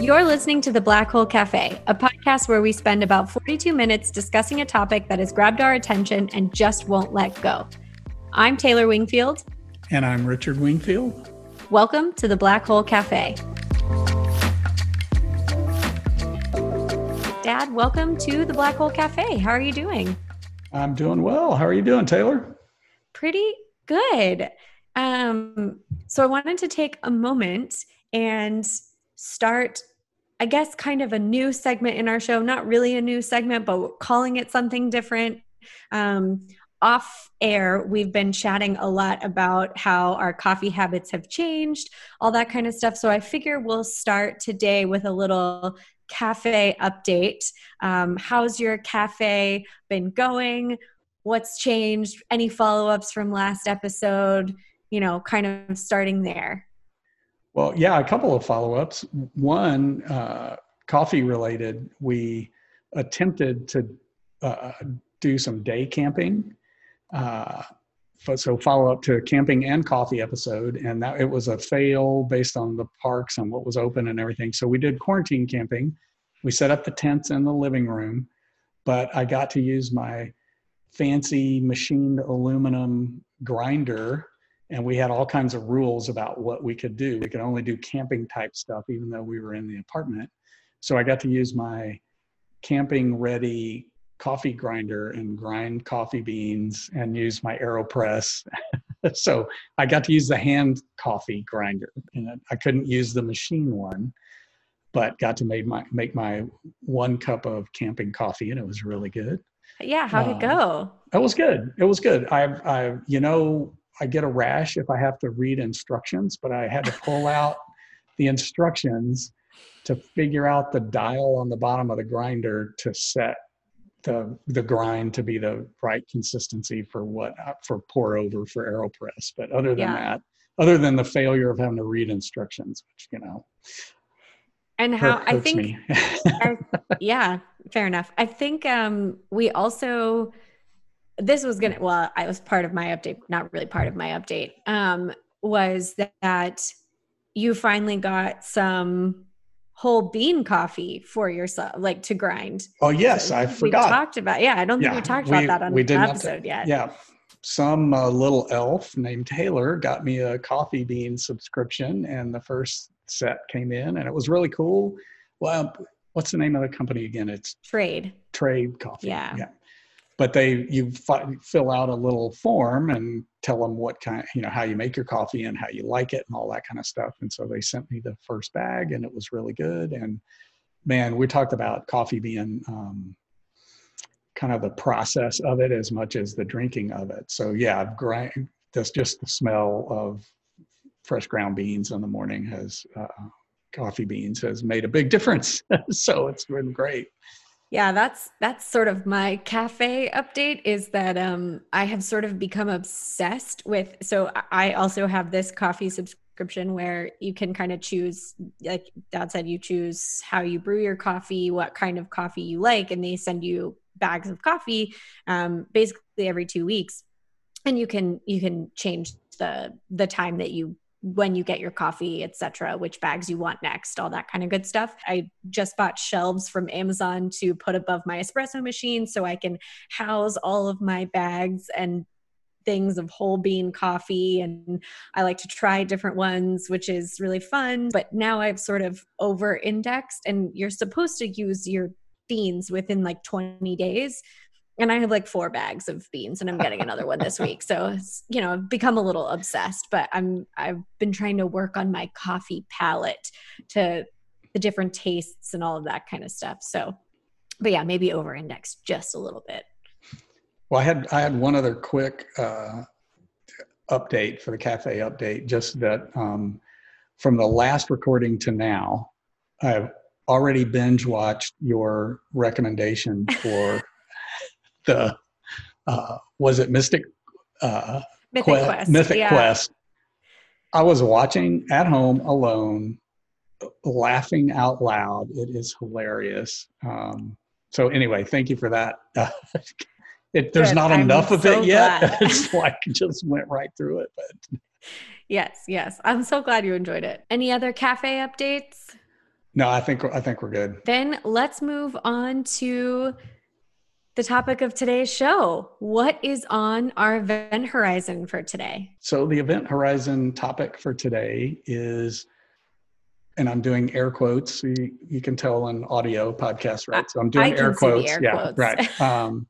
You're listening to The Black Hole Cafe, a podcast where we spend about 42 minutes discussing a topic that has grabbed our attention and just won't let go. I'm Taylor Wingfield. And I'm Richard Wingfield. Welcome to The Black Hole Cafe. Dad, welcome to The Black Hole Cafe. How are you doing? I'm doing well. How are you doing, Taylor? Pretty good. Um, so I wanted to take a moment and start, I guess, kind of a new segment in our show. Not really a new segment, but calling it something different. Um, off air, we've been chatting a lot about how our coffee habits have changed, all that kind of stuff. So I figure we'll start today with a little cafe update. Um, how's your cafe been going? What's changed? Any follow ups from last episode? You know, kind of starting there. Well, yeah, a couple of follow ups. One, uh, coffee related, we attempted to uh, do some day camping. Uh, so follow up to a camping and coffee episode, and that it was a fail based on the parks and what was open and everything. So we did quarantine camping. We set up the tents in the living room, but I got to use my fancy machined aluminum grinder and we had all kinds of rules about what we could do. We could only do camping type stuff, even though we were in the apartment. So I got to use my camping ready coffee grinder and grind coffee beans and use my AeroPress. so I got to use the hand coffee grinder and I couldn't use the machine one, but got to make my, make my one cup of camping coffee and it was really good. Yeah. How'd it go? Um, it was good. It was good. I, I, you know, I get a rash if I have to read instructions, but I had to pull out the instructions to figure out the dial on the bottom of the grinder to set the the grind to be the right consistency for what for pour over for aeropress. But other than yeah. that other than the failure of having to read instructions which you know and how hurt, i think I, yeah fair enough. I think um we also this was gonna well i was part of my update not really part of my update um was that you finally got some whole bean coffee for yourself like to grind. Oh yes so i forgot. we talked about yeah i don't think yeah, we talked we, about that on the episode to, yet. yeah. Some uh, little elf named taylor got me a coffee bean subscription and the first set came in and it was really cool. Well what's the name of the company again? It's trade. Trade coffee. Yeah. Yeah but they you fi- fill out a little form and tell them what kind you know how you make your coffee and how you like it and all that kind of stuff. And so they sent me the first bag and it was really good. And man we talked about coffee being um, kind of the process of it as much as the drinking of it. So yeah grind that's just the smell of fresh ground beans in the morning has uh, coffee beans has made a big difference. So it's been great yeah, that's that's sort of my cafe update is that um I have sort of become obsessed with so I also have this coffee subscription where you can kind of choose like dad said you choose how you brew your coffee, what kind of coffee you like and they send you bags of coffee um basically every 2 weeks. And you can you can change the the time that you when you get your coffee, etc., which bags you want next, all that kind of good stuff. I just bought shelves from Amazon to put above my espresso machine so I can house all of my bags and things of whole bean coffee and I like to try different ones which is really fun but now I've sort of over indexed and you're supposed to use your beans within like 20 days and I have like four bags of beans and I'm getting another one this week. So you know, I've become a little obsessed, but I'm I've been trying to work on my coffee palate to the different tastes and all of that kind of stuff. So but yeah, maybe over index just a little bit. Well, I had I had one other quick uh update for the cafe update, just that um from the last recording to now, I've already binge watched your recommendation for the uh, was it Mystic uh, Mythic Quest, Quest. Mythic yeah. Quest. I was watching at home alone, laughing out loud. It is hilarious. Um, so anyway, thank you for that. it, there's Good. not I'm enough of so it yet. it's like just went right through it, but yes, yes, I'm so glad you enjoyed it. Any other cafe updates? No, I think I think we're good. Then let's move on to the topic of today's show. What is on our event horizon for today? So the event horizon topic for today is and I'm doing air quotes. You, you can tell in audio podcast, right? So I'm doing air quotes. air, yeah, quotes. right. Um,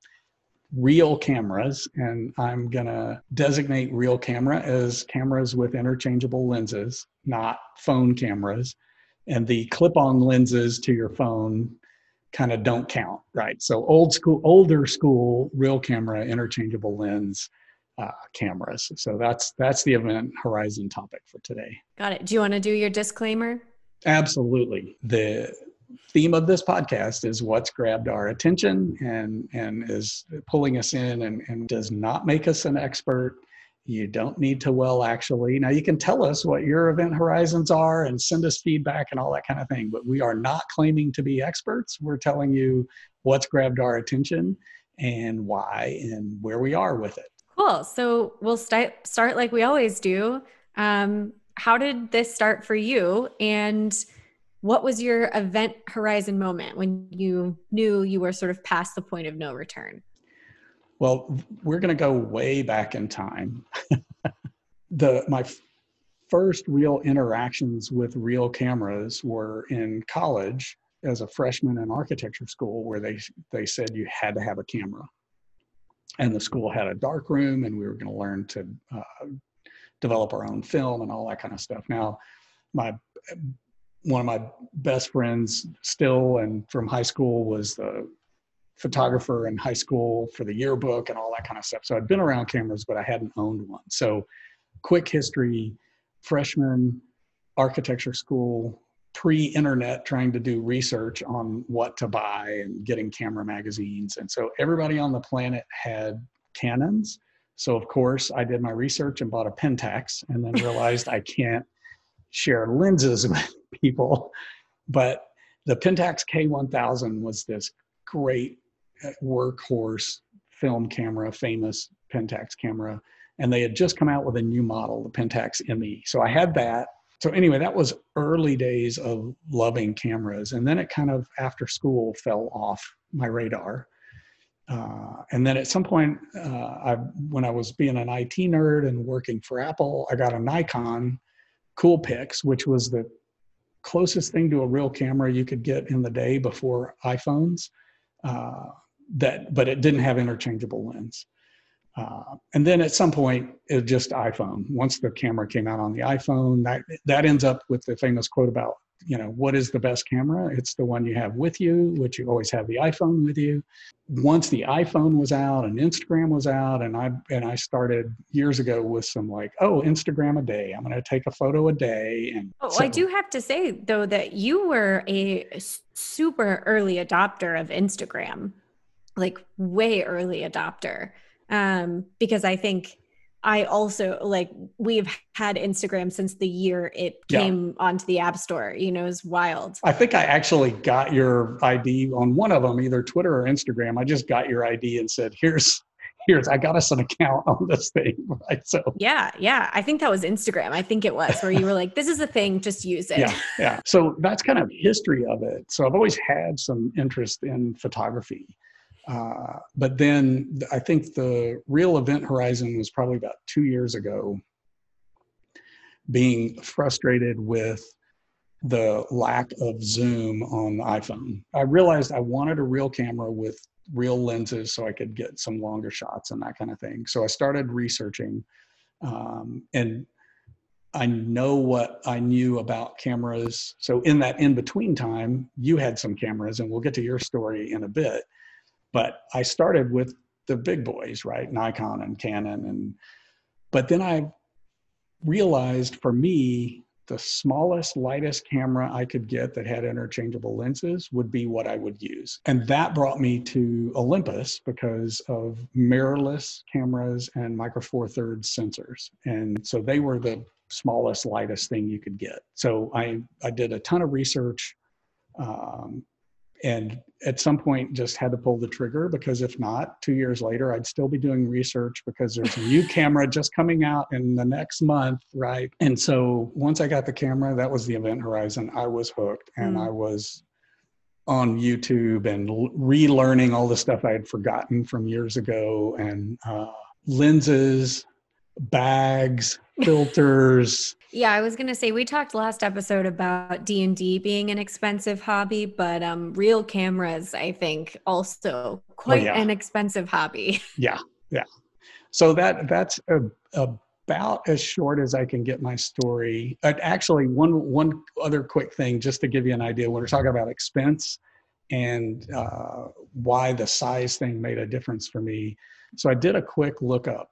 real cameras, and I'm gonna designate real camera as cameras with interchangeable lenses, not phone cameras. And the clip-on lenses to your phone kind of don't count, right? So old school, older school, real camera, interchangeable lens. Uh, cameras. So that's that's the event horizon topic for today. Got it. Do you want to do your disclaimer? Absolutely. The theme of this podcast is what's grabbed our attention and and is pulling us in and, and does not make us an expert. You don't need to well actually. Now you can tell us what your event horizons are and send us feedback and all that kind of thing, but we are not claiming to be experts. We're telling you what's grabbed our attention and why and where we are with it. Cool. So we'll start like we always do. Um, how did this start for you and what was your event horizon moment when you knew you were sort of past the point of no return well we're going to go way back in time the my first real interactions with real cameras were in college as a freshman in architecture school where they they said you had to have a camera and the school had a dark room and we were going to learn to uh, develop our own film and all that kind of stuff. Now, my one of my best friends still and from high school was the photographer in high school for the yearbook and all that kind of stuff. So I'd been around cameras, but I hadn't owned one. So quick history, freshman architecture school, pre-internet trying to do research on what to buy and getting camera magazines. And so everybody on the planet had Canons so of course I did my research and bought a Pentax and then realized I can't share lenses with people. But the Pentax K1000 was this great workhorse film camera, famous Pentax camera. And they had just come out with a new model, the Pentax ME. So I had that. So anyway, that was early days of loving cameras. And then it kind of after school fell off my radar. Uh, and then at some point, uh, I, when I was being an IT nerd and working for Apple, I got a Nikon Coolpix, which was the closest thing to a real camera you could get in the day before iPhones. Uh, that, but it didn't have interchangeable lens. Uh, and then at some point, it just iPhone. Once the camera came out on the iPhone, that that ends up with the famous quote about you know what is the best camera it's the one you have with you which you always have the iphone with you once the iphone was out and instagram was out and i and i started years ago with some like oh instagram a day i'm going to take a photo a day and oh, so, i do have to say though that you were a super early adopter of instagram like way early adopter um, because i think I also like we've had Instagram since the year it came yeah. onto the App Store. You know, it's wild. I think I actually got your ID on one of them, either Twitter or Instagram. I just got your ID and said, "Here's, here's, I got us an account on this thing." Right. So yeah, yeah. I think that was Instagram. I think it was where you were like, "This is a thing, just use it." Yeah, yeah. So that's kind of history of it. So I've always had some interest in photography. Uh, but then I think the real event horizon was probably about two years ago, being frustrated with the lack of zoom on the iPhone. I realized I wanted a real camera with real lenses so I could get some longer shots and that kind of thing. So I started researching um, and I know what I knew about cameras. So in that in between time, you had some cameras, and we'll get to your story in a bit. But I started with the big boys, right? Nikon and Canon. And, but then I realized for me, the smallest, lightest camera I could get that had interchangeable lenses would be what I would use. And that brought me to Olympus because of mirrorless cameras and micro four thirds sensors. And so they were the smallest, lightest thing you could get. So I, I did a ton of research um, and at some point just had to pull the trigger because if not, two years later, I'd still be doing research because there's a new camera just coming out in the next month, right? And so once I got the camera, that was the event horizon. I was hooked and mm. I was on YouTube and relearning all the stuff I had forgotten from years ago and uh, lenses, bags, filters. Yeah, I was going to say we talked last episode about D&D being an expensive hobby, but um real cameras I think also quite oh, yeah. an expensive hobby. Yeah. Yeah. So that that's a, about as short as I can get my story. Uh, actually, one one other quick thing just to give you an idea when we're talking about expense and uh, why the size thing made a difference for me. So I did a quick lookup.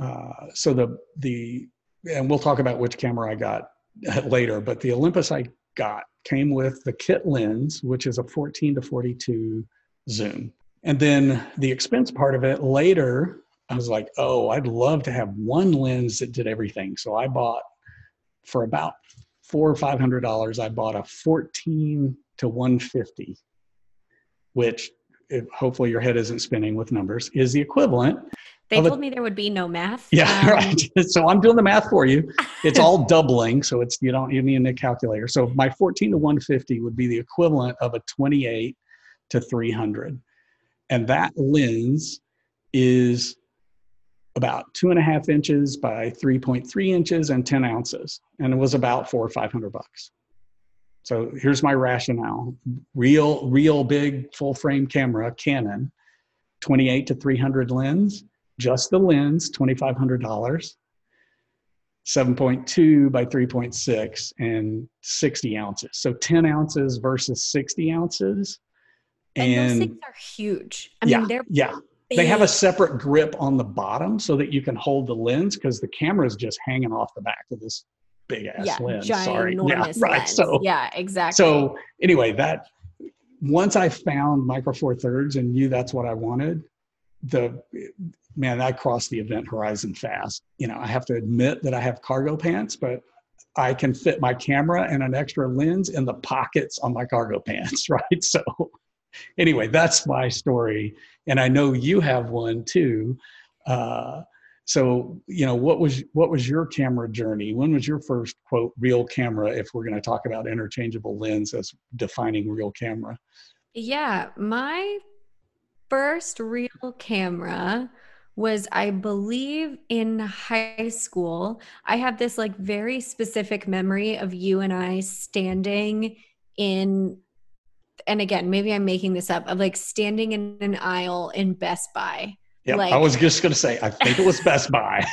Uh, so the the and we'll talk about which camera I got later, but the Olympus I got came with the kit lens, which is a 14 to 42 zoom. And then the expense part of it later, I was like, oh, I'd love to have one lens that did everything. So I bought for about four or five hundred dollars, I bought a 14 to 150, which hopefully your head isn't spinning with numbers, is the equivalent they told a, me there would be no math. Yeah, um, right. So I'm doing the math for you. It's all doubling, so it's you don't you need a calculator. So my 14 to 150 would be the equivalent of a 28 to 300, and that lens is about two and a half inches by 3.3 inches and 10 ounces, and it was about four or five hundred bucks. So here's my rationale: real, real big full frame camera, Canon, 28 to 300 lens just the lens, $2,500, 7.2 by 3.6, and 60 ounces. So 10 ounces versus 60 ounces. And, and those things are huge. I yeah, mean, they're yeah. Big. They have a separate grip on the bottom so that you can hold the lens because the camera is just hanging off the back of this big ass yeah, lens. Sorry. Yeah, right. Lens. So yeah, exactly. So anyway, that once I found micro four thirds and knew that's what I wanted, the man, I crossed the event horizon fast. You know, I have to admit that I have cargo pants, but I can fit my camera and an extra lens in the pockets on my cargo pants, right? So, anyway, that's my story, and I know you have one too. Uh, so, you know, what was what was your camera journey? When was your first quote real camera? If we're going to talk about interchangeable lens as defining real camera, yeah, my first real camera was I believe in high school. I have this like very specific memory of you and I standing in and again, maybe I'm making this up of like standing in an aisle in Best Buy. Yeah, like, I was just going to say, I think it was Best Buy.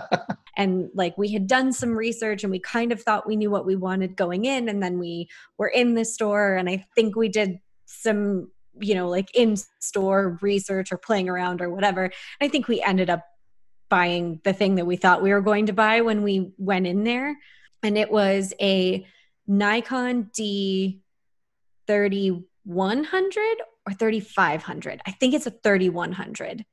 and like we had done some research and we kind of thought we knew what we wanted going in. And then we were in the store and I think we did some you know like in store research or playing around or whatever. I think we ended up buying the thing that we thought we were going to buy when we went in there. And it was a nikon d 3100 or 3500 i think it's a 3100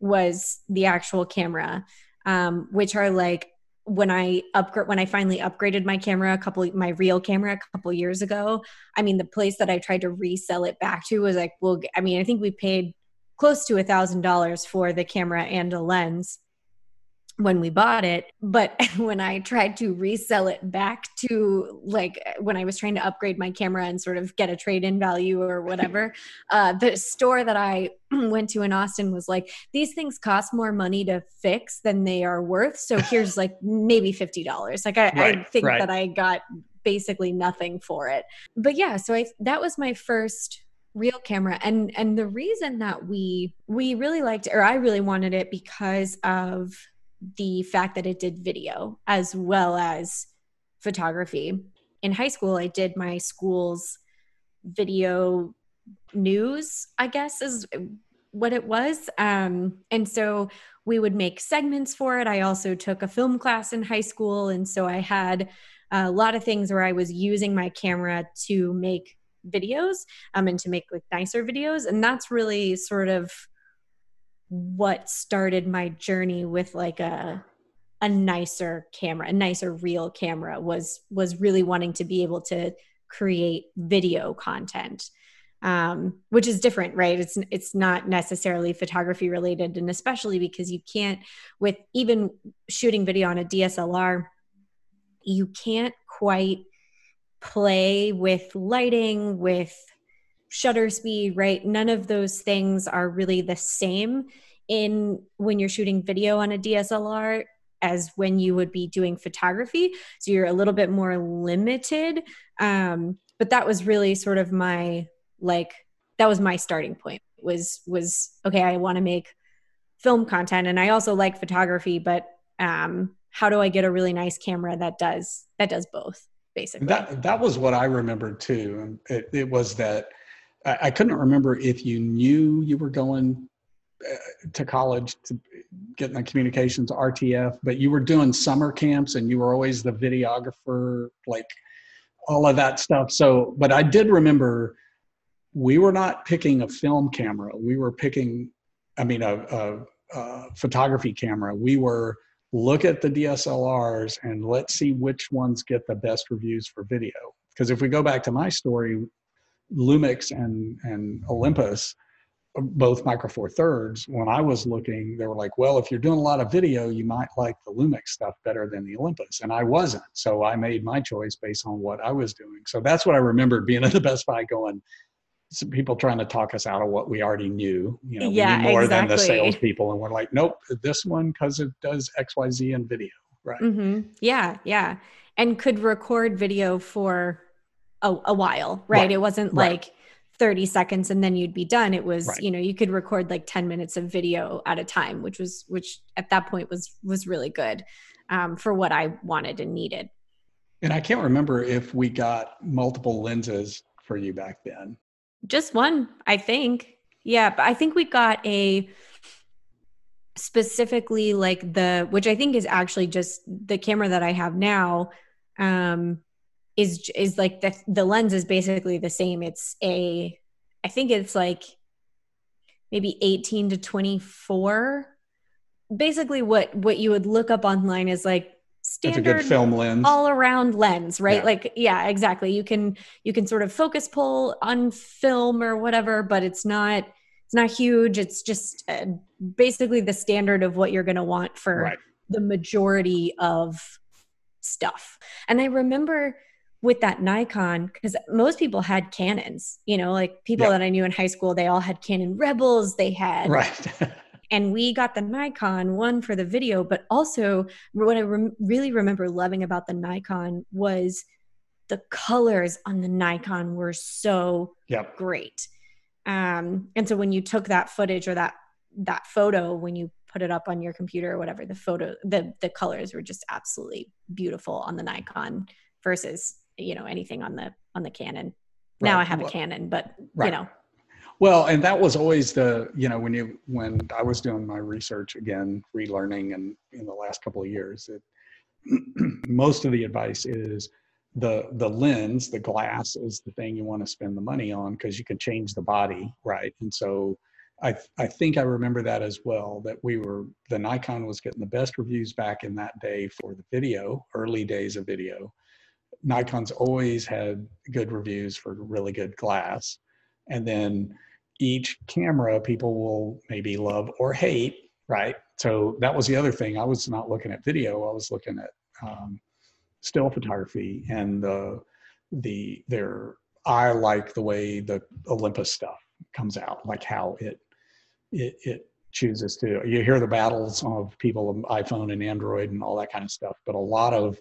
was the actual camera um, which are like when I upgrade when I finally upgraded my camera a couple my real camera a couple years ago, I mean the place that I tried to resell it back to was like, well, I mean I think we paid close to a thousand dollars for the camera and a lens when we bought it but when i tried to resell it back to like when i was trying to upgrade my camera and sort of get a trade in value or whatever uh, the store that i went to in austin was like these things cost more money to fix than they are worth so here's like maybe $50 like i, right, I think right. that i got basically nothing for it but yeah so i that was my first real camera and and the reason that we we really liked or i really wanted it because of the fact that it did video as well as photography. In high school, I did my school's video news, I guess is what it was. Um, and so we would make segments for it. I also took a film class in high school. And so I had a lot of things where I was using my camera to make videos um, and to make like nicer videos. And that's really sort of what started my journey with like a a nicer camera a nicer real camera was was really wanting to be able to create video content um, which is different, right? It's it's not necessarily photography related, and especially because you can't with even shooting video on a DSLR, you can't quite play with lighting, with shutter speed, right? None of those things are really the same in when you're shooting video on a DSLR as when you would be doing photography. So you're a little bit more limited. Um, but that was really sort of my like that was my starting point was was okay i want to make film content and i also like photography but um how do i get a really nice camera that does that does both basically that that was what i remembered too it, it was that I, I couldn't remember if you knew you were going uh, to college to get in the communications RTF, but you were doing summer camps and you were always the videographer, like all of that stuff. So, but I did remember we were not picking a film camera. We were picking, I mean, a, a, a, photography camera. We were look at the DSLRs and let's see which ones get the best reviews for video. Because if we go back to my story, Lumix and and Olympus, both Micro Four Thirds. When I was looking, they were like, "Well, if you're doing a lot of video, you might like the Lumix stuff better than the Olympus," and I wasn't. So I made my choice based on what I was doing. So that's what I remembered being at the Best Buy going some people trying to talk us out of what we already knew. You know, yeah, more exactly. than the salespeople, and we're like, nope, this one because it does X, Y, Z in video, right? Mm-hmm. Yeah, yeah, and could record video for a, a while, right? right? It wasn't right. like 30 seconds and then you'd be done. It was, right. you know, you could record like 10 minutes of video at a time, which was, which at that point was was really good um, for what I wanted and needed. And I can't remember if we got multiple lenses for you back then. Just one, I think. Yeah, but I think we got a specifically like the which I think is actually just the camera that I have now um is is like the the lens is basically the same. It's a I think it's like maybe 18 to 24. Basically what what you would look up online is like standard film lens all around lens right yeah. like yeah exactly you can you can sort of focus pull on film or whatever but it's not it's not huge it's just uh, basically the standard of what you're going to want for right. the majority of stuff and i remember with that nikon because most people had canons you know like people yeah. that i knew in high school they all had canon rebels they had right and we got the Nikon one for the video, but also what I re- really remember loving about the Nikon was the colors on the Nikon were so yep. great. Um, and so when you took that footage or that that photo, when you put it up on your computer or whatever, the photo, the the colors were just absolutely beautiful on the Nikon versus you know anything on the on the Canon. Right. Now I have a Canon, but right. you know well, and that was always the, you know, when you, when I was doing my research again, relearning and in the last couple of years, it, most of the advice is the, the lens, the glass is the thing you want to spend the money on because you can change the body. Right. And so I, I think I remember that as well, that we were, the Nikon was getting the best reviews back in that day for the video, early days of video. Nikon's always had good reviews for really good glass. And then each camera people will maybe love or hate, right? So that was the other thing. I was not looking at video. I was looking at um, still photography and the the their I like the way the Olympus stuff comes out, like how it it it chooses to. You hear the battles of people iPhone and Android and all that kind of stuff, but a lot of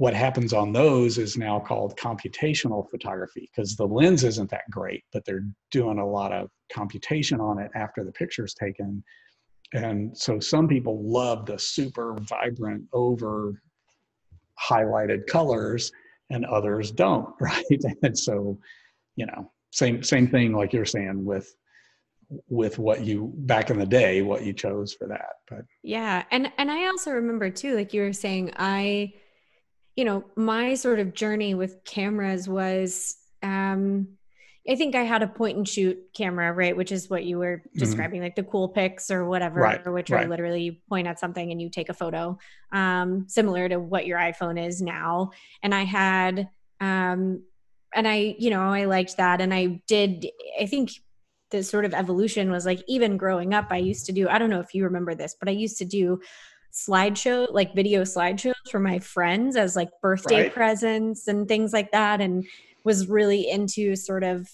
what happens on those is now called computational photography because the lens isn't that great, but they're doing a lot of computation on it after the picture is taken. And so some people love the super vibrant, over highlighted colors, and others don't, right? And so, you know, same same thing like you're saying with with what you back in the day, what you chose for that. But yeah, and and I also remember too, like you were saying, I you know, my sort of journey with cameras was um I think I had a point and shoot camera, right? Which is what you were mm-hmm. describing, mm-hmm. like the Coolpix or whatever, right, which right. are literally you point at something and you take a photo, um, similar to what your iPhone is now. And I had um, and I, you know, I liked that. And I did, I think the sort of evolution was like even growing up, I used to do, I don't know if you remember this, but I used to do slideshow, like video slideshows for my friends as like birthday right. presents and things like that. And was really into sort of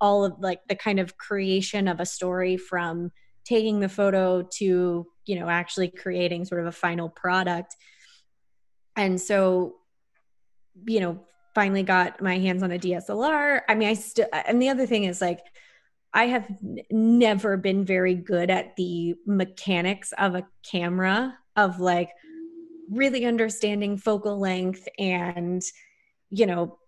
all of like the kind of creation of a story from taking the photo to, you know, actually creating sort of a final product. And so, you know, finally got my hands on a DSLR. I mean, I still, and the other thing is like, I have n- never been very good at the mechanics of a camera, of like really understanding focal length and, you know,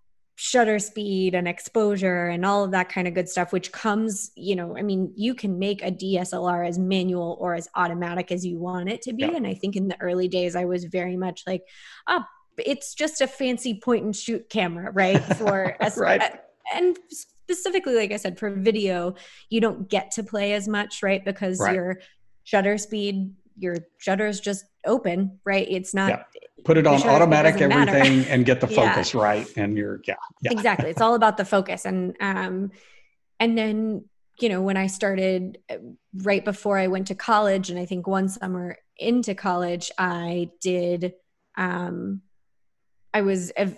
shutter speed and exposure and all of that kind of good stuff which comes you know i mean you can make a dslr as manual or as automatic as you want it to be yeah. and i think in the early days i was very much like oh it's just a fancy point and shoot camera, right? For right. Uh, and specifically, like I said, for video, you don't get to play as much, right? Because right. your shutter speed, your shutters just open, right? It's not. Yeah. Put it on automatic everything and get the focus yeah. right, and you're yeah, yeah. Exactly, it's all about the focus, and um, and then you know when I started uh, right before I went to college, and I think one summer into college, I did um I was, a,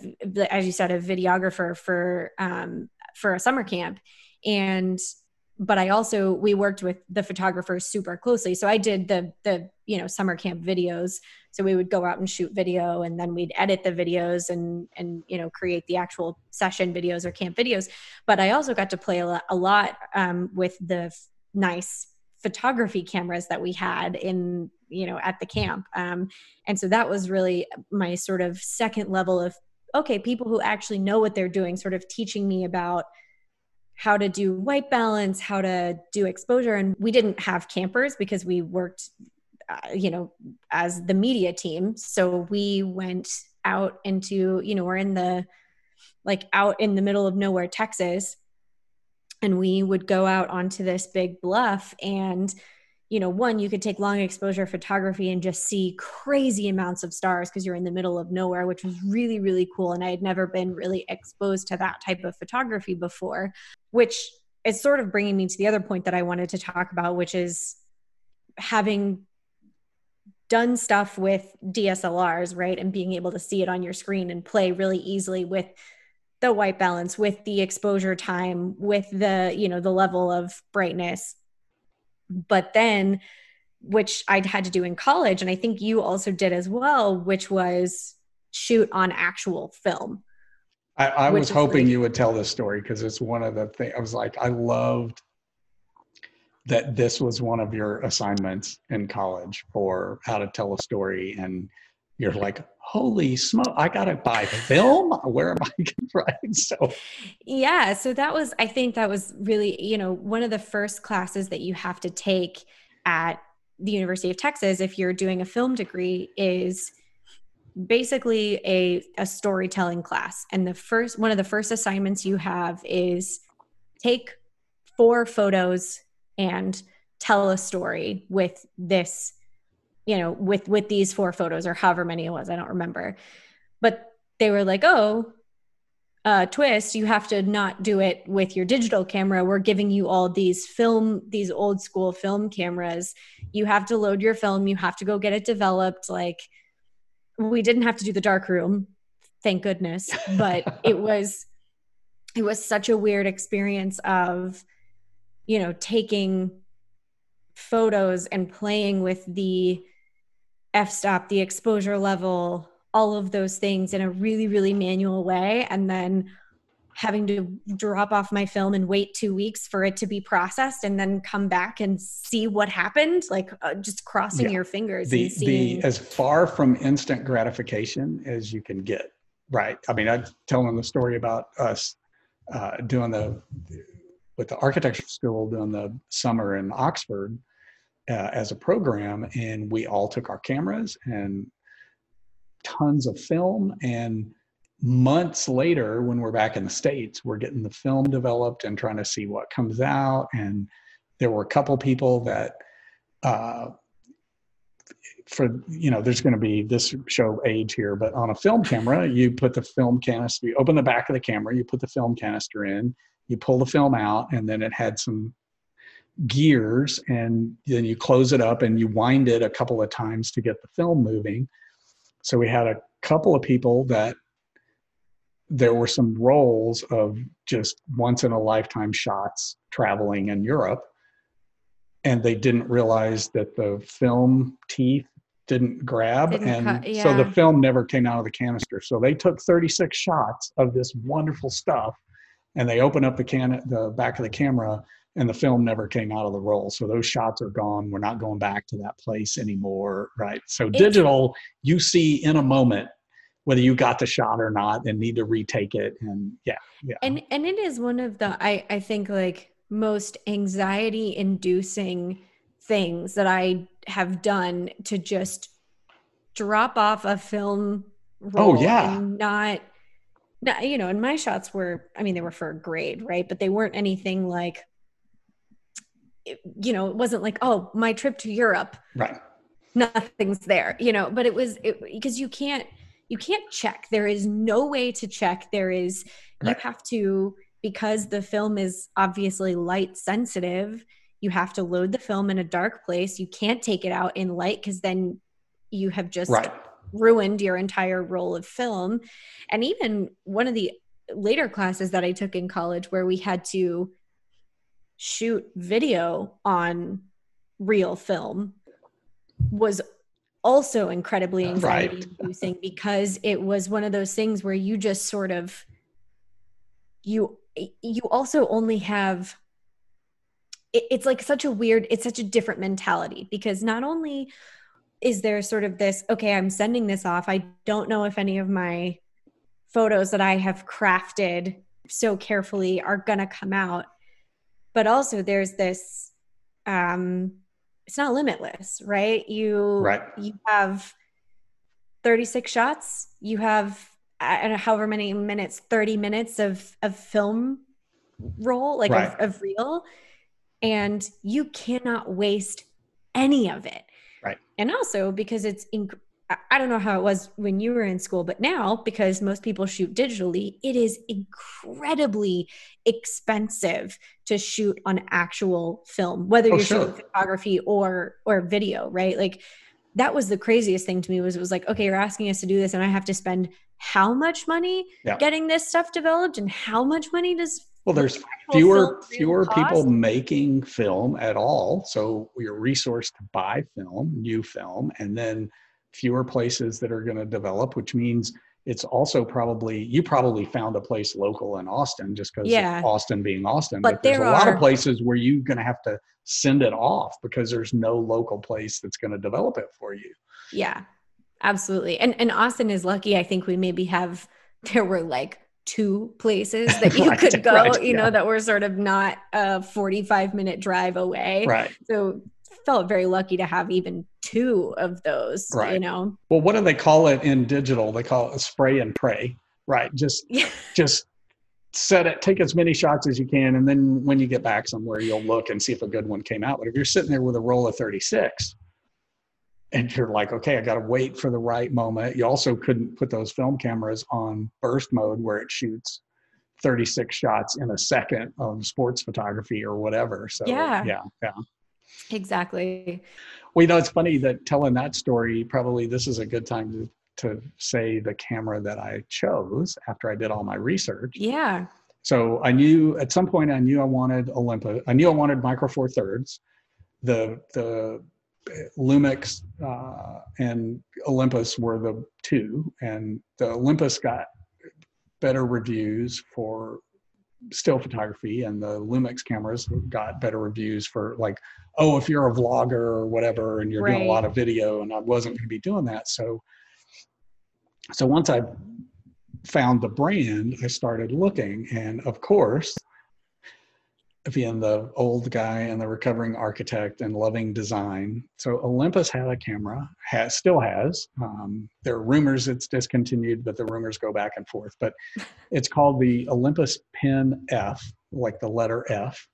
as you said, a videographer for um, for a summer camp, and but I also we worked with the photographers super closely. So I did the the you know summer camp videos. So we would go out and shoot video, and then we'd edit the videos and and you know create the actual session videos or camp videos. But I also got to play a lot, a lot um, with the f- nice photography cameras that we had in you know at the camp um, and so that was really my sort of second level of okay people who actually know what they're doing sort of teaching me about how to do white balance how to do exposure. And we didn't have campers because we worked uh, you know as the media team. So we went out into you know we're in the like out in the middle of nowhere texas. And we would go out onto this big bluff. And you know, one, you could take long exposure photography and just see crazy amounts of stars because you're in the middle of nowhere, which was really, really cool. And I had never been really exposed to that type of photography before, which is sort of bringing me to the other point that I wanted to talk about, which is having done stuff with DSLRs, right? And being able to see it on your screen and play really easily with the white balance, with the exposure time, with the, you know, the level of brightness but then which I'd had to do in college, and I think you also did as well, which was shoot on actual film. I, I was hoping like, you would tell this story because it's one of the things I was like, I loved that this was one of your assignments in college for how to tell a story. And you're like, holy smoke, I got to buy film. Where am I? right. So, yeah. So that was, I think that was really, you know, one of the first classes that you have to take at the University of Texas if you're doing a film degree is basically a, a storytelling class. And the first, one of the first assignments you have is take four photos and tell a story with this you know with with these four photos or however many it was i don't remember. But they were like oh uh, twist you have to not do it with your digital camera. We're giving you all these film these old school film cameras. You have to load your film. You have to go get it developed. Like we didn't have to do the dark room thank goodness but it was it was such a weird experience of you know taking photos and playing with the f-stop the exposure level all of those things in a really really manual way. And then having to drop off my film and wait two weeks for it to be processed and then come back and see what happened like uh, just crossing yeah. your fingers the, the as far from instant gratification as you can get right i mean i'm telling the story about us uh, doing the with the architecture school doing the summer in oxford uh, as a program, and we all took our cameras and tons of film. And months later, when we're back in the States, we're getting the film developed and trying to see what comes out. And there were a couple people that uh, for you know there's going to be this show age here but on a film camera you put the film canister you open the back of the camera you put the film canister in you pull the film out and then it had some gears and then you close it up and you wind it a couple of times to get the film moving so we had a couple of people that there were some rolls of just once in a lifetime shots traveling in Europe and they didn't realize that the film teeth didn't grab Didn't and cut- so the film never came out of the canister. So they took 36 shots of this wonderful stuff and they opened up the can the back of the camera and the film never came out of the roll so those shots are gone. We're not going back to that place anymore right? So digital you see in a moment whether you got the shot or not and need to retake it and yeah yeah. And and it is one of the i i think like most anxiety inducing things that i have done to just drop off a film roll Oh, yeah. and not not you know and my shots were i mean they were for a grade right? But they weren't anything like you know it wasn't like oh my trip to europe. Right. Nothing's there you know? But it was because you can't you can't check. There is no way to check. There is you have to because the film is obviously light sensitive you have to load the film in a dark place. You can't take it out in light because then you have just right. ruined your entire roll of film. And even one of the later classes that I took in college where we had to shoot video on real film was also incredibly Right. anxiety inducing because it was one of those things where you just sort of you you also only have it, it's like such a weird it's such a different mentality because not only is there sort of this okay i'm sending this off i don't know if any of my photos that i have crafted so carefully are going to come out but also there's this um it's not limitless right you Right. you have 36 shots you have I don't know however many minutes 30 minutes of of film roll like Right. of, of reel and you cannot waste any of it Right. and also because it's inc- I- don't know how it was when you were in school but now because most people shoot digitally it is incredibly expensive to shoot on actual film whether Oh, you're sure. shooting photography or or video right like that was the craziest thing to me was it was like okay you're asking us to do this and i have to spend how much money Yeah. getting this stuff developed and how much money does well there's fewer fewer people making film at all so you're resourced to buy film new film and then fewer places that are going to develop which means it's also probably you probably found a place local in austin just because Yeah. austin being austin But there's there a lot are- of places where you're going to have to send it off because there's no local place that's going to develop it for you Yeah, absolutely. And and Austin is lucky. I think we maybe have there were like two places that you Right, could go, right, you yeah. know, that were sort of not a 45 minute drive away. right So felt very lucky to have even two of those, you know. well what do they call it in digital? They call it spray and pray right? Just just set it take as many shots as you can and then when you get back somewhere you'll look and see if a good one came out. But if you're sitting there with a roll of 36 and you're like okay i got to wait for the right moment you also couldn't put those film cameras on burst mode where it shoots 36 shots in a second of sports photography or whatever. So Yeah. yeah yeah Exactly. well, you know, it's funny that telling that story, probably this is a good time to, to say the camera that I chose after I did all my research. Yeah. So I knew at some point I knew I wanted Olympus. I knew I wanted Micro Four Thirds. The the Lumix uh, and Olympus were the two, and the Olympus got better reviews for still photography, and the Lumix cameras got better reviews for like, oh, if you're a vlogger or whatever, and you're doing a lot of video, and I wasn't going to be doing that, so so once I found the brand, I started looking, and of course, being the old guy and the recovering architect and loving design, so Olympus had a camera, has still has. Um, there are rumors it's discontinued, but the rumors go back and forth. But it's called the Olympus Pen F, like the letter F,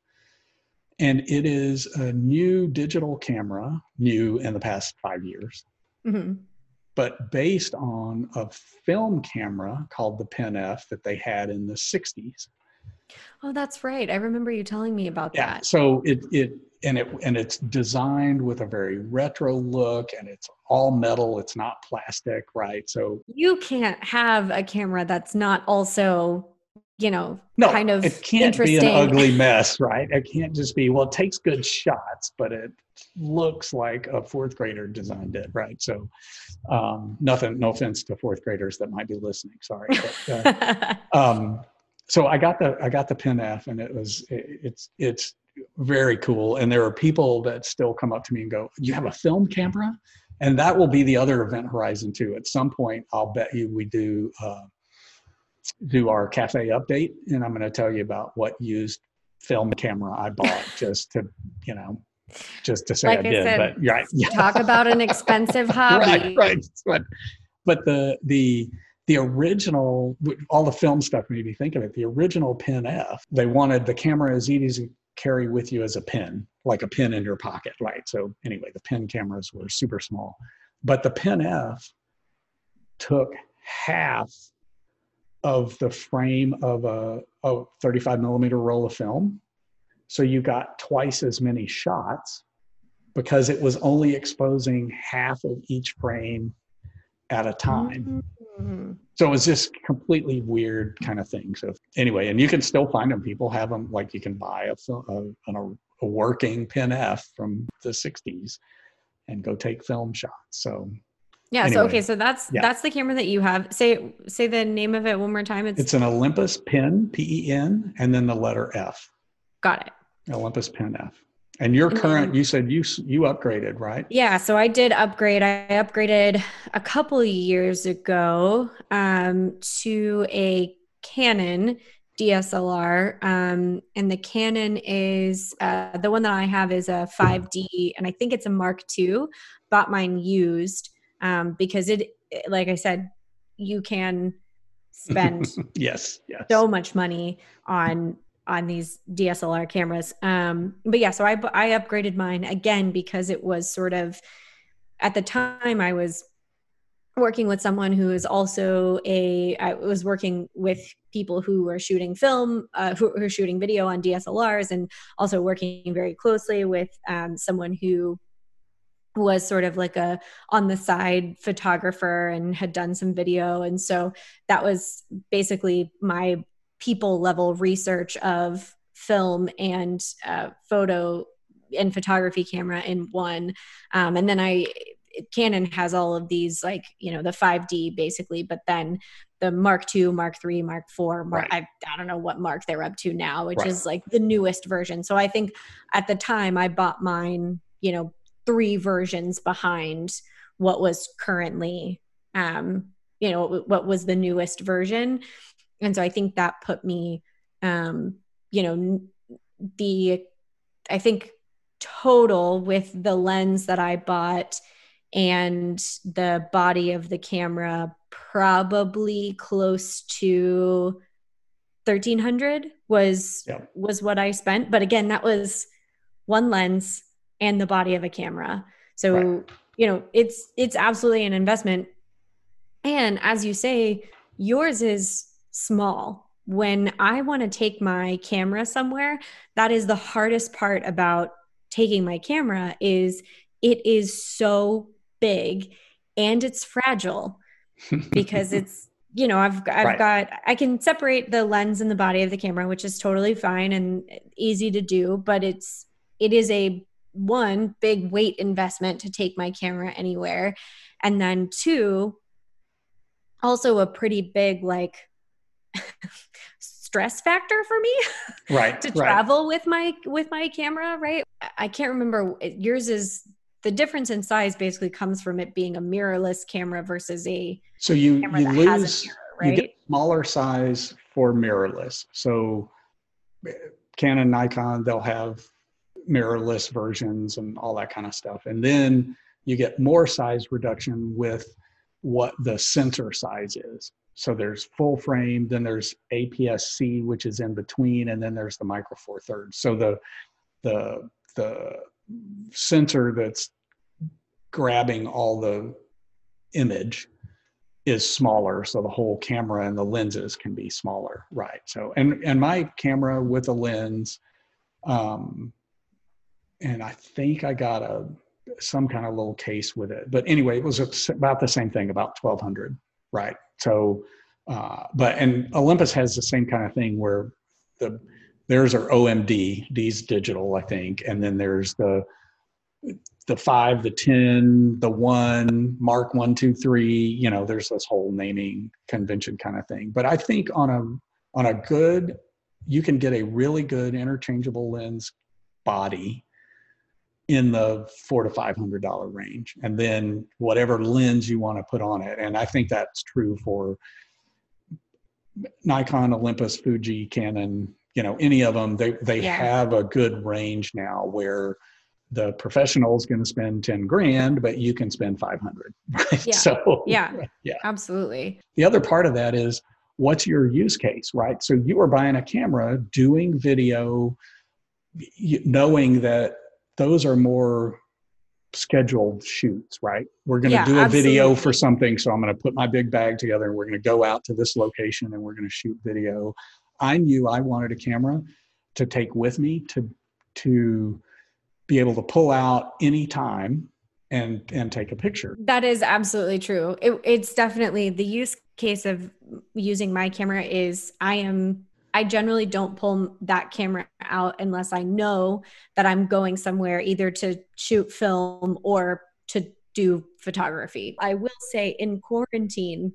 and it is a new digital camera, new in the past five years, mm-hmm. but based on a film camera called the Pen F that they had in the 60s. Oh, that's right. I remember you telling me about yeah, that. So it it and it and it's designed with a very retro look and it's all metal, it's not plastic, right? So you can't have a camera that's not also you know, no, kind of it can't be an ugly mess, right? It can't just be, well, it takes good shots, but it looks like a fourth grader designed it, right? So, um, nothing, no offense to fourth graders that might be listening, sorry. But, uh, um, so I got the, I got the Pen F and it was, it, it's, it's very cool. And there are people that still come up to me and go, you have a film camera? And that will be the other event horizon too. At some point, I'll bet you we do, uh, do our cafe update, and I'm going to tell you about what used film camera I bought just to, you know, just to say like I, I did. Said, but right, yeah. talk about an expensive hobby. right, right. But, but the the the original, all the film stuff made me think of it. The original Pen F, they wanted the camera as easy to carry with you as a pen, like a pen in your pocket, right? So anyway, the pen cameras were super small, but the Pen F took half of the frame of a, a 35 millimeter roll of film. So you got twice as many shots because it was only exposing half of each frame at a time. Mm-hmm. So it was just completely weird kind of thing. So anyway, and you can still find them. People have them like you can buy a, a, a, a working Pen F from the 60s and go take film shots. So yeah. Anyway, so okay. So that's yeah. that's the camera that you have. Say say the name of it one more time. It's it's an Olympus Pen P E N and then the letter F. Got it. Olympus Pen F. And your current, you said you you upgraded, right? Yeah, so I did upgrade. I upgraded a couple years ago um, to a Canon DSLR, um, and the Canon is uh, the one that I have is a 5D, and I think it's a Mark II. Bought mine used, um, because it, like I said, you can spend yes, yes so much money on on these DSLR cameras. Um, but yeah, so I I upgraded mine again because it was sort of at the time I was working with someone who is also a I was working with people who were shooting film uh, who, who, are shooting video on DSLRs and also working very closely with um, someone who was sort of like a on the side photographer and had done some video and so that was basically my people level research of film and uh, photo and photography camera in one um, and then i canon has all of these like you know the 5d basically but then the mark ii mark iii mark iv mark right. I, I don't know what mark they're up to now which right. is like the newest version so i think at the time i bought mine you know three versions behind what was currently um you know what was the newest version and so i think that put me um you know the i think total with the lens that i bought and the body of the camera probably close to 1300 was yeah. was what i spent but again that was one lens and the body of a camera. So, right. you know, it's it's absolutely an investment. And as you say, yours is small. When I want to take my camera somewhere, that is the hardest part about taking my camera is it is so big and it's fragile because it's you know i've i've right. got i can separate the lens and the body of the camera which is totally fine and easy to do but it's it is a one big weight investment to take my camera anywhere and then two also a pretty big like stress factor for me right to travel right. with my with my camera right i can't remember yours is the difference in size basically comes from it being a mirrorless camera versus a so you you lose mirror, right? you get smaller size for mirrorless so canon nikon they'll have mirrorless versions and all that kind of stuff. And then you get more size reduction with what the sensor size is. So there's full frame, then there's APS-C, which is in between, and then there's the micro four thirds. So the the the sensor that's grabbing all the image is smaller so the whole camera and the lenses can be smaller right so and and my camera with a lens um and i think i got a some kind of little case with it but anyway it was about the same thing about 1200 right so uh but and olympus has the same kind of thing where the there's our omd these digital i think and then there's the the five, the 10, the one, mark one, two, three, you know, there's this whole naming convention kind of thing. But I think on a on a good, you can get a really good interchangeable lens body in the four to five hundred dollar range. And then whatever lens you want to put on it. And I think that's true for Nikon, Olympus, Fuji, Canon, you know, any of them, they they yeah. have a good range now where the professional is going to spend 10 grand but you can spend 500 right yeah. so yeah yeah absolutely the other part of that is what's your use case right so you are buying a camera doing video knowing that those are more scheduled shoots right? We're going to yeah, do a absolutely. video for something so i'm going to put my big bag together and we're going to go out to this location and we're going to shoot video. I knew i wanted a camera to take with me to to be able to pull out any time and and take a picture. That is absolutely true. It, it's definitely the use case of using my camera is i am i generally don't pull that camera out unless i know that i'm going somewhere either to shoot film or to do photography i will say in quarantine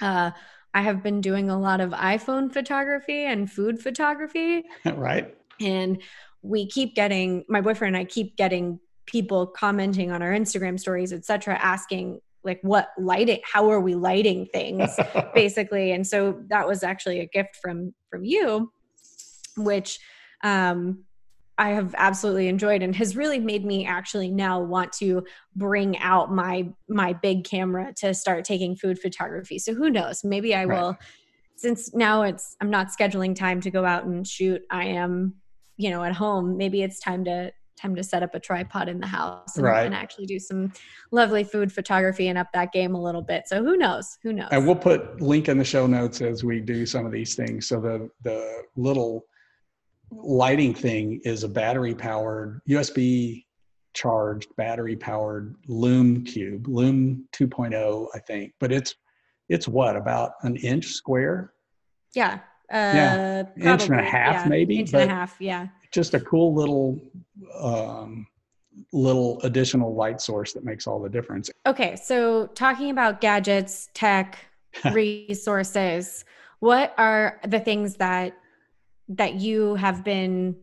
uh, i have been doing a lot of iphone photography and food photography right and we keep getting my boyfriend and I keep getting people commenting on our Instagram stories, etc., asking like what lighting how are we lighting things basically and so that was actually a gift from from you which um I have absolutely enjoyed and has really made me actually now want to bring out my my big camera to start taking food photography. So who knows? Maybe I right. will since now it's I'm not scheduling time to go out and shoot. I am you know at home maybe it's time to time to set up a tripod in the house and, right. and, actually do some lovely food photography and up that game a little bit. So who knows? Who knows? And we'll put link in the show notes as we do some of these things. So the the little lighting thing is a battery powered USB charged battery powered Lume Cube, Lume 2.0, I think. But it's it's what about an inch square? Yeah. Uh, yeah, inch and a half, yeah, maybe. Inch and a half, yeah. Just a cool little, um, little additional light source that makes all the difference. Okay, so talking about gadgets, tech, resources, what are the things that that you have been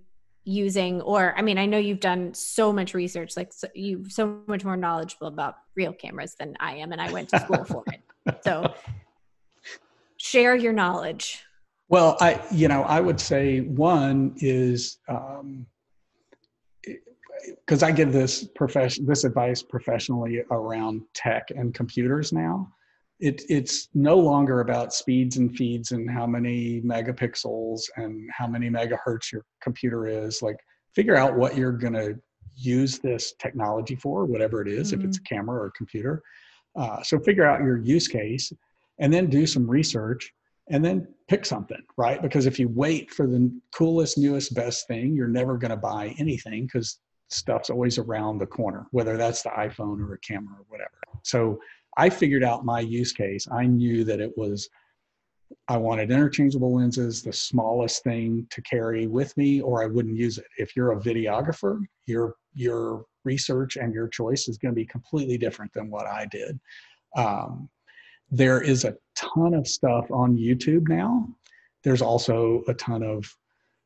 using? Or i mean i know you've done so much research like so, you so much more knowledgeable about real cameras than i am and i went to school for it. So share your knowledge well, I you know I would say one is because um, I give this profession this advice professionally around tech and computers now. It, it's no longer about speeds and feeds and how many megapixels and how many megahertz your computer is. Like, figure out what you're going to use this technology for, whatever it is, mm-hmm. if it's a mm-hmm. camera or a computer. Uh, so, figure out your use case and then do some research and then pick something, right? Because if you wait for the coolest, newest, best thing, you're never going to buy anything because stuff's always around the corner, whether that's the iPhone or a camera or whatever. So I figured out my use case. I knew that it was I wanted interchangeable lenses, the smallest thing to carry with me, or I wouldn't use it. If you're a videographer, your your research and your choice is going to be completely different than what I did. Um, there is a ton of stuff on YouTube now. There's also a ton of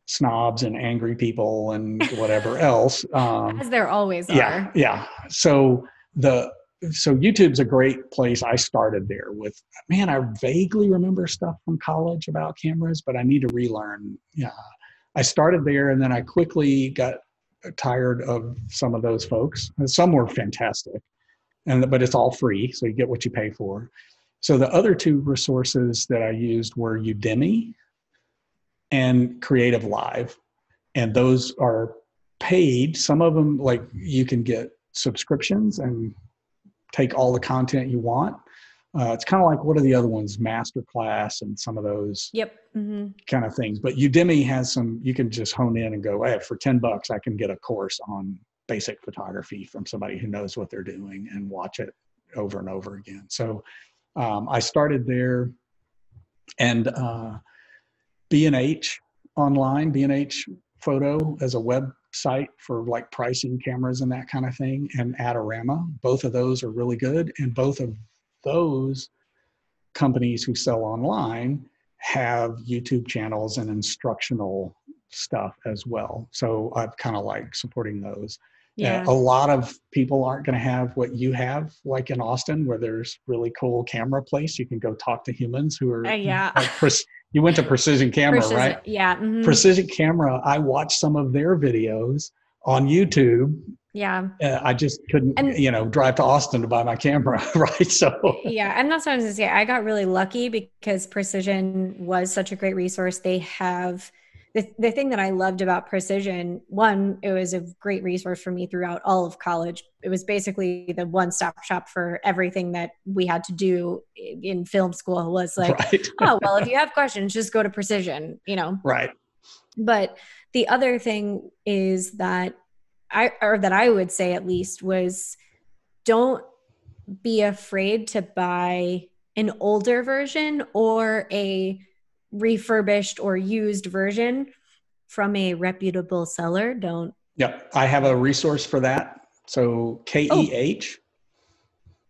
snobs and angry people and whatever else. Um, As there always are. Yeah, yeah. So the so YouTube's a great place. I started there with man. I vaguely remember stuff from college about cameras, but I need to relearn. Yeah, I started there, and then I quickly got tired of some of those folks. Some were fantastic, and but it's all free, so you get what you pay for. So the other two resources that I used were Udemy and Creative Live. And those are paid. Some of them, like you can get subscriptions and take all the content you want. Uh, it's kind of like what are the other ones, Masterclass and some of those Yep. hmm kind of things. But Udemy has some. You can just hone in and go, hey, for ten bucks, I can get a course on basic photography from somebody who knows what they're doing and watch it over and over again. So um, I started there, and uh, B&H online, B&H Photo as a website for like pricing cameras and that kind of thing, and Adorama. Both of those are really good, and both of those companies who sell online have YouTube channels and instructional stuff as well. So I've kind of like supporting those. Yeah. Uh, a lot of people aren't going to have what you have, like in Austin, where there's really cool camera place. You can go talk to humans who are. Uh, yeah. Like, pres- you went to Precision Camera, Precision- right? Yeah. mhm. Precision Camera. I watched some of their videos on YouTube. yeah. Uh, I just couldn't, And- you know, drive to Austin to buy my camera, right? So. Yeah, and that's what I was gonna say. I got really lucky because Precision was such a great resource. They have the the thing that I loved about Precision. One, it was a great resource for me throughout all of college. It was basically the one stop shop for everything that we had to do in film school. Was like, right. oh well, if you have questions, just go to Precision. You know, right. but the other thing is that I, or that I would say at least, was don't be afraid to buy an older version or a refurbished or used version from a reputable seller. Don't, Yep, I have a resource for that. So KEH.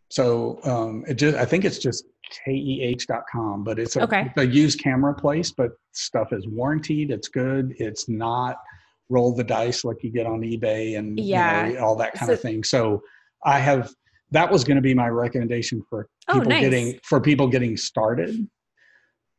So um, it just I think it's just keh.com, but it's a, Okay. it's a used camera place, but stuff is warranted. It's good. It's not roll the dice like you get on eBay and you Yeah. know, all that kind So- of thing. So I have that was going to be my recommendation for Oh, people nice. getting for people getting started.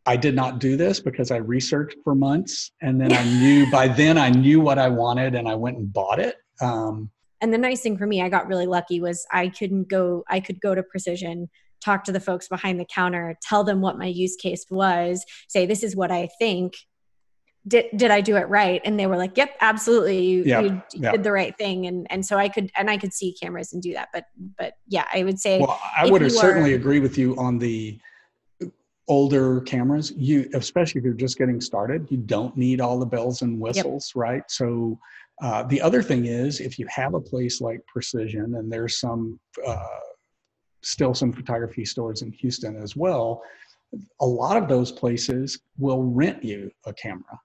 I did not do this because I researched for months and then I knew by then I knew what I wanted and I went and bought it. Um, and the nice thing for me, I got really lucky was I couldn't go, I could go to Precision, talk to the folks behind the counter, tell them what my use case was, say, this is what I think. Did, did I do it right? And they were like, yep, absolutely. You, Yeah, you yeah. did the right thing. And, and so I could, and I could see cameras and do that. But, but yeah, I would say, well, I would certainly are- agree with you on the older cameras. You, especially if you're just getting started, you don't need all the bells and whistles, right? So uh, the other thing is, if you have a place like Precision, and there's some uh, still some photography stores in Houston as well, a lot of those places will rent you a camera.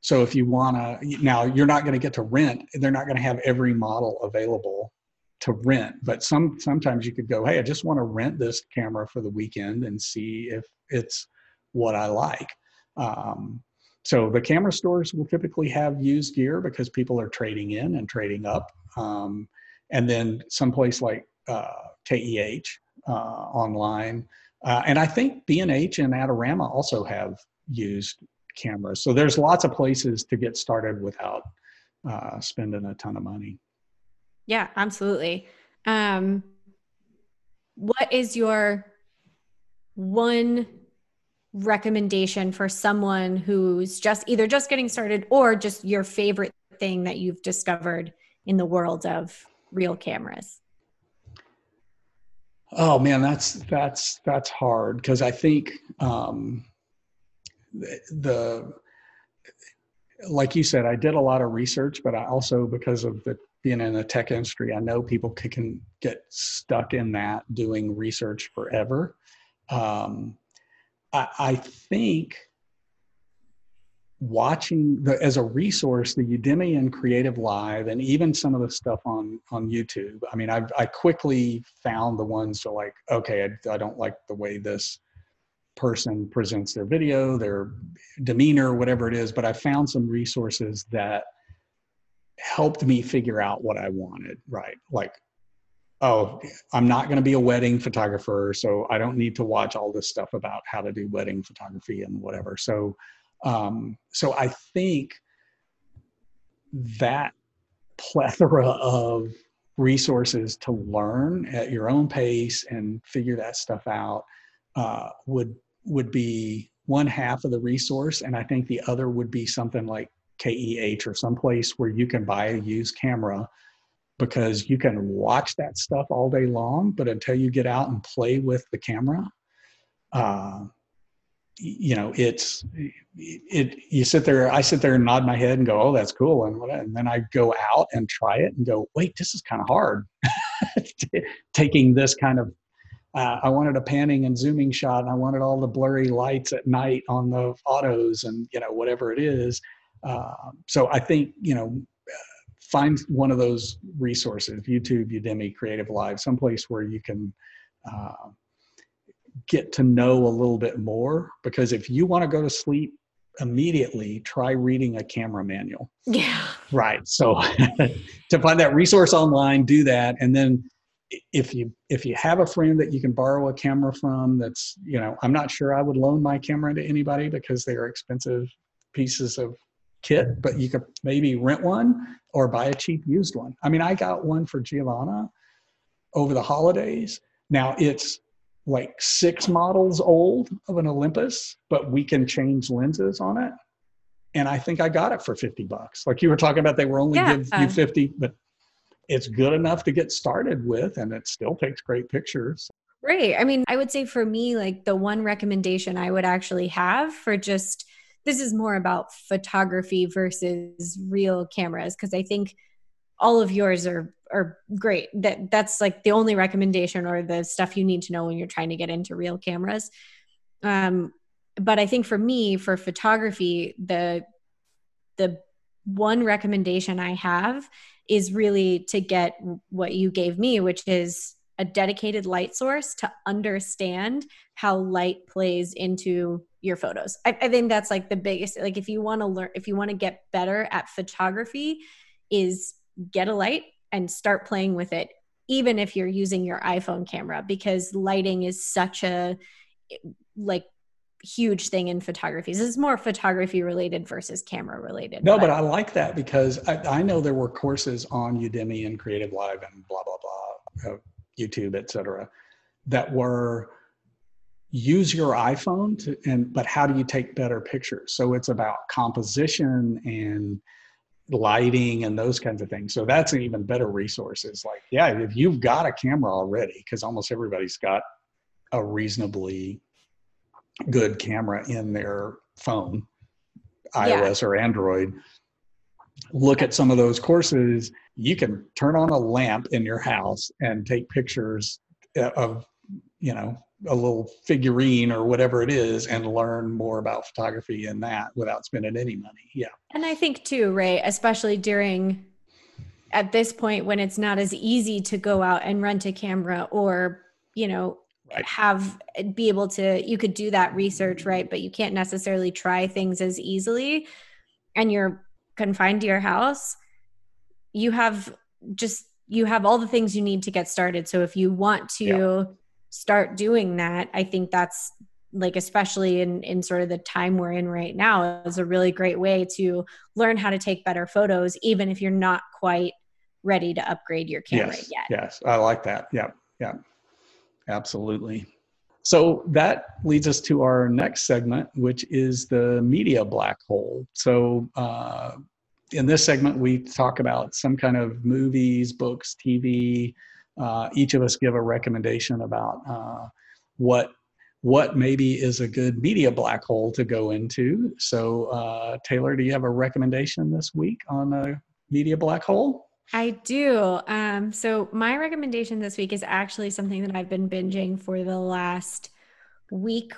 So if you want to, now you're not going to get to rent. They're not going to have every model available to rent, but some sometimes you could go, hey, I just want to rent this camera for the weekend and see if it's what I like. Um, so the camera stores will typically have used gear because people are trading in and trading up. Um, and then someplace like uh, KEH uh, online, uh, and I think B&H and Adorama also have used cameras. So there's lots of places to get started without uh, spending a ton of money. yeah, absolutely. Um, what is your one recommendation for someone who's just either just getting started or just your favorite thing that you've discovered in the world of real cameras? Oh man, that's that's that's hard because I think um, the, the like you said, I did a lot of research, but I also because of the being in the tech industry, I know people can, can get stuck in that doing research forever. Um, I, I think watching the, as a resource the udemy and creative live and even some of the stuff on on youtube. I mean i i quickly found the ones that like okay I, I don't like the way this person presents their video their demeanor whatever it is but i found some resources that helped me figure out what i wanted right? Like oh i'm not going to be a wedding photographer so i don't need to watch all this stuff about how to do wedding photography and whatever. So um, so I think that plethora of resources to learn at your own pace and figure that stuff out uh, would would be one half of the resource, and I think the other would be something like KEH or someplace where you can buy a used camera because you can watch that stuff all day long, but until you get out and play with the camera, uh, you know, it's it. You sit there. I sit there and nod my head and go, "Oh, that's cool," and and then I go out and try it and go, "Wait, this is kind of hard." Taking this kind of uh, I wanted a panning and zooming shot, and I wanted all the blurry lights at night on the autos, and you know whatever it is. Uh, so I think you know, find one of those resources: YouTube, Udemy, Creative Live, someplace where you can uh, get to know a little bit more. Because if you want to go to sleep immediately, try reading a camera manual. Yeah. Right. So to find that resource online, do that, and then if you if you have a friend that you can borrow a camera from that's you know i'm not sure i would loan my camera to anybody because they are expensive pieces of kit but you could maybe rent one or buy a cheap used one i mean i got one for giovanna over the holidays now it's like six models old of an olympus but we can change lenses on it and i think i got it for 50 bucks like you were talking about they were only yeah. give you um, 50 but it's good enough to get started with and it still takes great pictures. Right. I mean, I would say for me, like the one recommendation I would actually have for just this is more about photography versus real cameras because I think all of yours are are great. That that's like the only recommendation or the stuff you need to know when you're trying to get into real cameras. Um, but I think for me, for photography, the the one recommendation I have is really to get what you gave me, which is a dedicated light source to understand how light plays into your photos. I, I think that's like the biggest, like if you want to learn, if you want to get better at photography, is get a light and start playing with it, even if you're using your iPhone camera, because lighting is such a like huge thing in photography. This is more photography related versus camera related. No, but, but I like that because I, I, know there were courses on Udemy and Creative Live and blah blah blah, uh, YouTube, etc., that were use your iPhone to and but how do you take better pictures? So it's about composition and lighting and those kinds of things. So that's an even better resource. Is like, yeah, if you've got a camera already, because almost everybody's got a reasonably good camera in their phone, iOS yeah. or Android. Look at some of those courses. You can turn on a lamp in your house and take pictures uh, of, you know, a little figurine or whatever it is and learn more about photography in that without spending any money. Yeah. And I think too, Ray, especially during at this point when it's not as easy to go out and rent a camera or, you know, right. have be able to you could do that research right but you can't necessarily try things as easily and you're confined to your house you have just you have all the things you need to get started. So if you want to yeah. start doing that i think that's like especially in in sort of the time we're in right now is a really great way to learn how to take better photos even if you're not quite ready to upgrade your camera yes, yet. Yes. I like that. Yeah. Yeah. Absolutely. So that leads us to our next segment, which is the media black hole. So uh, in this segment, we talk about some kind of movies, books, TV. Uh, each of us give a recommendation about uh, what what maybe is a good media black hole to go into. So uh, Taylor, do you have a recommendation this week on a media black hole? I do. Um, so my recommendation this week is actually something that I've been binging for the last week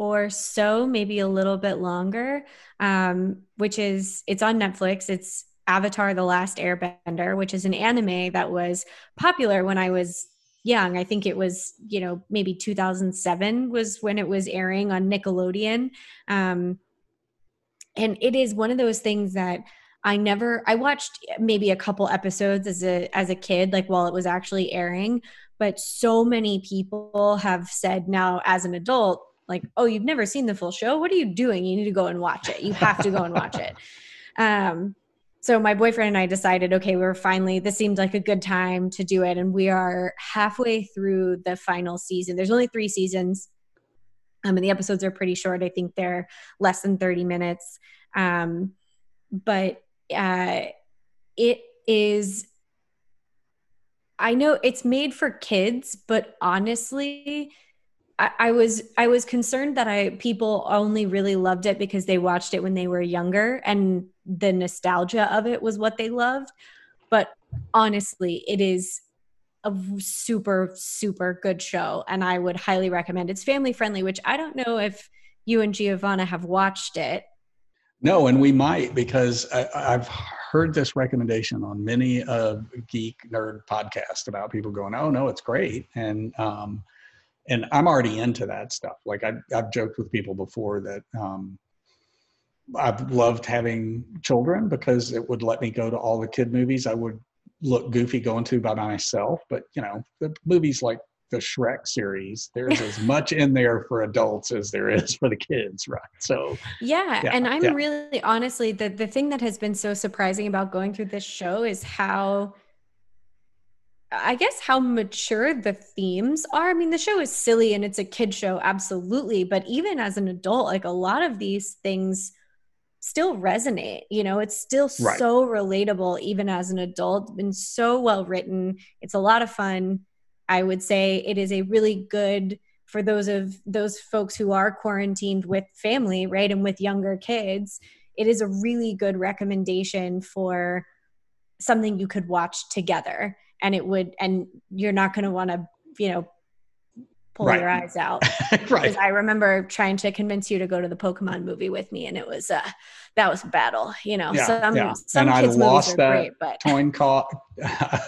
or so, maybe a little bit longer. Um, which is it's on Netflix. It's Avatar: The Last Airbender, which is an anime that was popular when I was young. I think it was, you know, maybe 2007 was when it was airing on Nickelodeon. Um, and it is one of those things that I never I watched maybe a couple episodes as a as a kid like while it was actually airing but so many people have said now as an adult like oh you've never seen the full show? What are you doing? You need to go and watch it. You have to go and watch it. Um so my boyfriend and I decided okay we are finally this seemed like a good time to do it and we are halfway through the final season. There's only 3 seasons. Um and the episodes are pretty short. I think they're less than 30 minutes. Um but uh, it is I know it's made for kids, but honestly, I, was I was concerned that I people only really loved it because they watched it when they were younger and the nostalgia of it was what they loved. But honestly, it is a super super good show and I would highly recommend. It's family friendly, which I don't know if you and Giovanna have watched it. No, and we might because I, have heard this recommendation on many of geek nerd podcasts about people going, "Oh no, it's great," and um, and I'm already into that stuff. Like I, I've joked with people before that um, I've loved having children because it would let me go to all the kid movies I would look goofy going to by myself. But you know, the movies like the Shrek series, there's as much in there for adults as there is for the kids, right? So yeah, yeah and I'm yeah. really honestly the the thing that has been so surprising about going through this show is how I guess how mature the themes are. I mean, the show is silly and it's a kid show, absolutely. But even as an adult, like a lot of these things still resonate. You know, it's still right. so relatable, even as an adult, been so well written. It's a lot of fun. I would say it is a really good for those of those folks who are quarantined with family, right? And with younger kids. It is a really good recommendation for something you could watch together and it would and you're not going to want to you know pull right. your eyes out right because i remember trying to convince you to go to the pokemon movie with me and it was uh that was a battle you know yeah, some yeah. some and kids I lost that great, but toy caught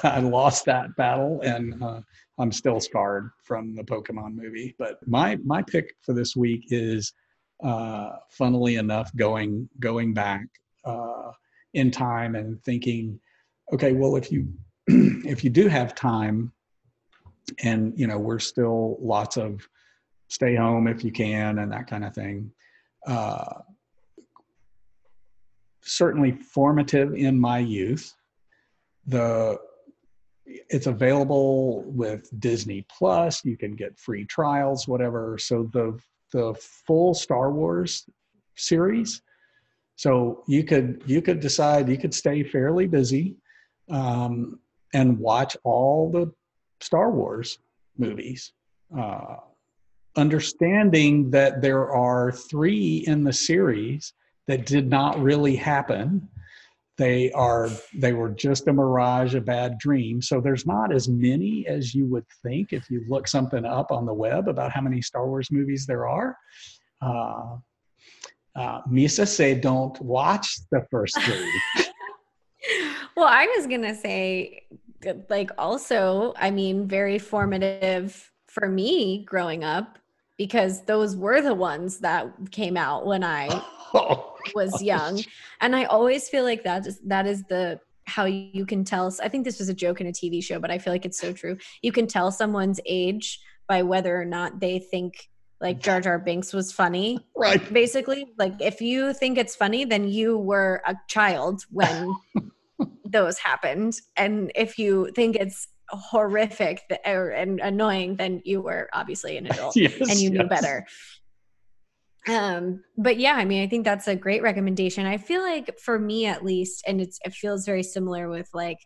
i lost that battle and uh, i'm still scarred from the pokemon movie but my my pick for this week is uh funnily enough going going back uh in time and thinking okay well if you if you do have time and you know we're still lots of stay home if you can and that kind of thing uh, certainly formative in my youth. The it's available with disney plus you can get free trials whatever. So the the full star wars series so you could you could decide you could stay fairly busy um, and watch all the Star Wars movies, uh, understanding that there are three in the series that did not really happen. They are they were just a mirage, a bad dream. So there's not as many as you would think if you look something up on the web about how many Star Wars movies there are. Uh, uh, Misa say don't watch the first three. well, I was gonna say like also, I mean, very formative for me growing up because those were the ones that came out when I oh, was young. And I always feel like that is that is the how you can tell I think this was a joke in a TV show, but I feel like it's so true. You can tell someone's age by whether or not they think like Jar Jar Binks was funny. Right. Basically, like if you think it's funny, then you were a child when those happened. And if you think it's horrific and annoying, then you were obviously an adult yes, and you knew better. Um, but yeah, I mean, I think that's a great recommendation. I feel like for me at least, and it's it feels very similar with like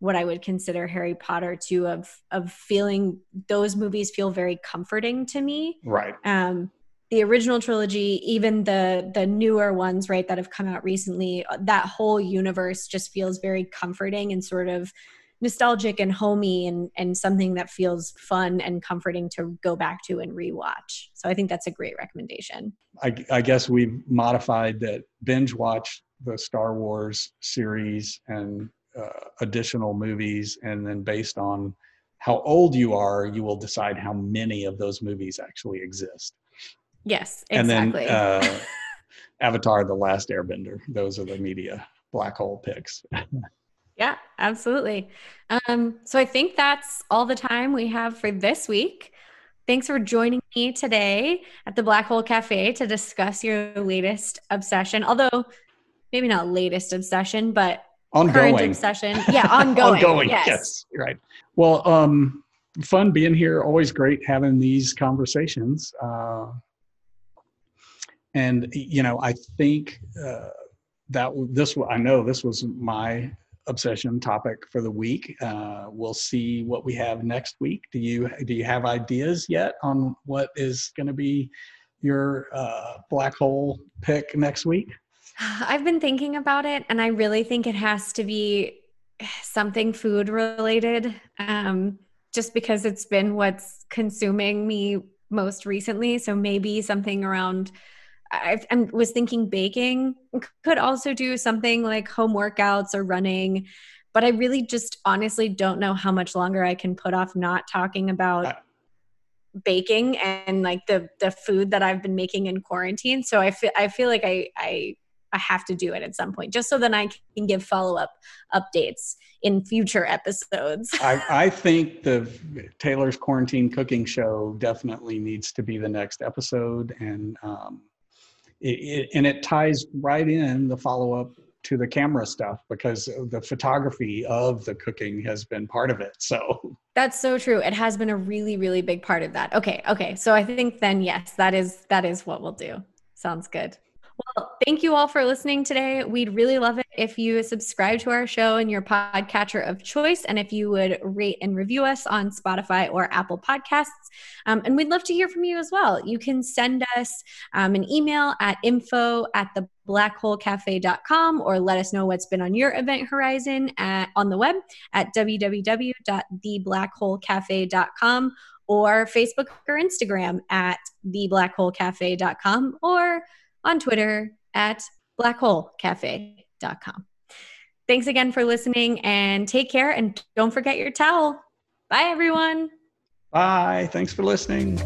what I would consider Harry Potter too, of of feeling those movies feel very comforting to me. Right. Um, the original trilogy even the the newer ones right that have come out recently that whole universe just feels very comforting and sort of nostalgic and homey and and something that feels fun and comforting to go back to and rewatch. So i think that's a great recommendation. I, I guess we've modified that binge watch the star wars series and uh, additional movies and then based on how old you are you will decide how many of those movies actually exist Yes, exactly. And then uh, Avatar: The Last Airbender. Those are the media black hole picks. yeah, absolutely. Um, so I think that's all the time we have for this week. Thanks for joining me today at the Black Hole Cafe to discuss your latest obsession. Although maybe not latest obsession, but ongoing. current obsession. Yeah, ongoing. ongoing. Yes. yes, right. Well, um, fun being here. Always great having these conversations. Uh, and you know i think uh, that this I know this was my obsession topic for the week. Uh, we'll see what we have next week. Do you do you have ideas yet on what is going to be your uh, black hole pick next week? I've been thinking about it, and I really think it has to be something food related. Um, just because it's been what's consuming me most recently. So maybe something around. I, I was thinking baking could also do something like home workouts or running, but I really just honestly don't know how much longer I can put off not talking about baking and like the the food that I've been making in quarantine. So I feel I feel like I I I have to do it at some point, just so then I can give follow up updates in future episodes. I, I think the Taylor's Quarantine Cooking Show definitely needs to be the next episode, and um, it, it, and it ties right in the follow up to the camera stuff because the photography of the cooking has been part of it. So that's so true. It has been a really, really big part of that. Okay. Okay. So I think then, yes, that is, that is what we'll do. Sounds good. Well, thank you all for listening today. We'd really love it if you subscribe to our show in your podcatcher of choice and if you would rate and review us on Spotify or Apple Podcasts. Um, and we'd love to hear from you as well. You can send us um, an email at info at the blackholecafe.com or let us know what's been on your event horizon at, on the web at www.theblackholecafe.com or Facebook or Instagram at theblackholecafe.com or on Twitter at Thanks again for listening and take care and don't forget your towel. Bye, everyone. Bye. Thanks for listening.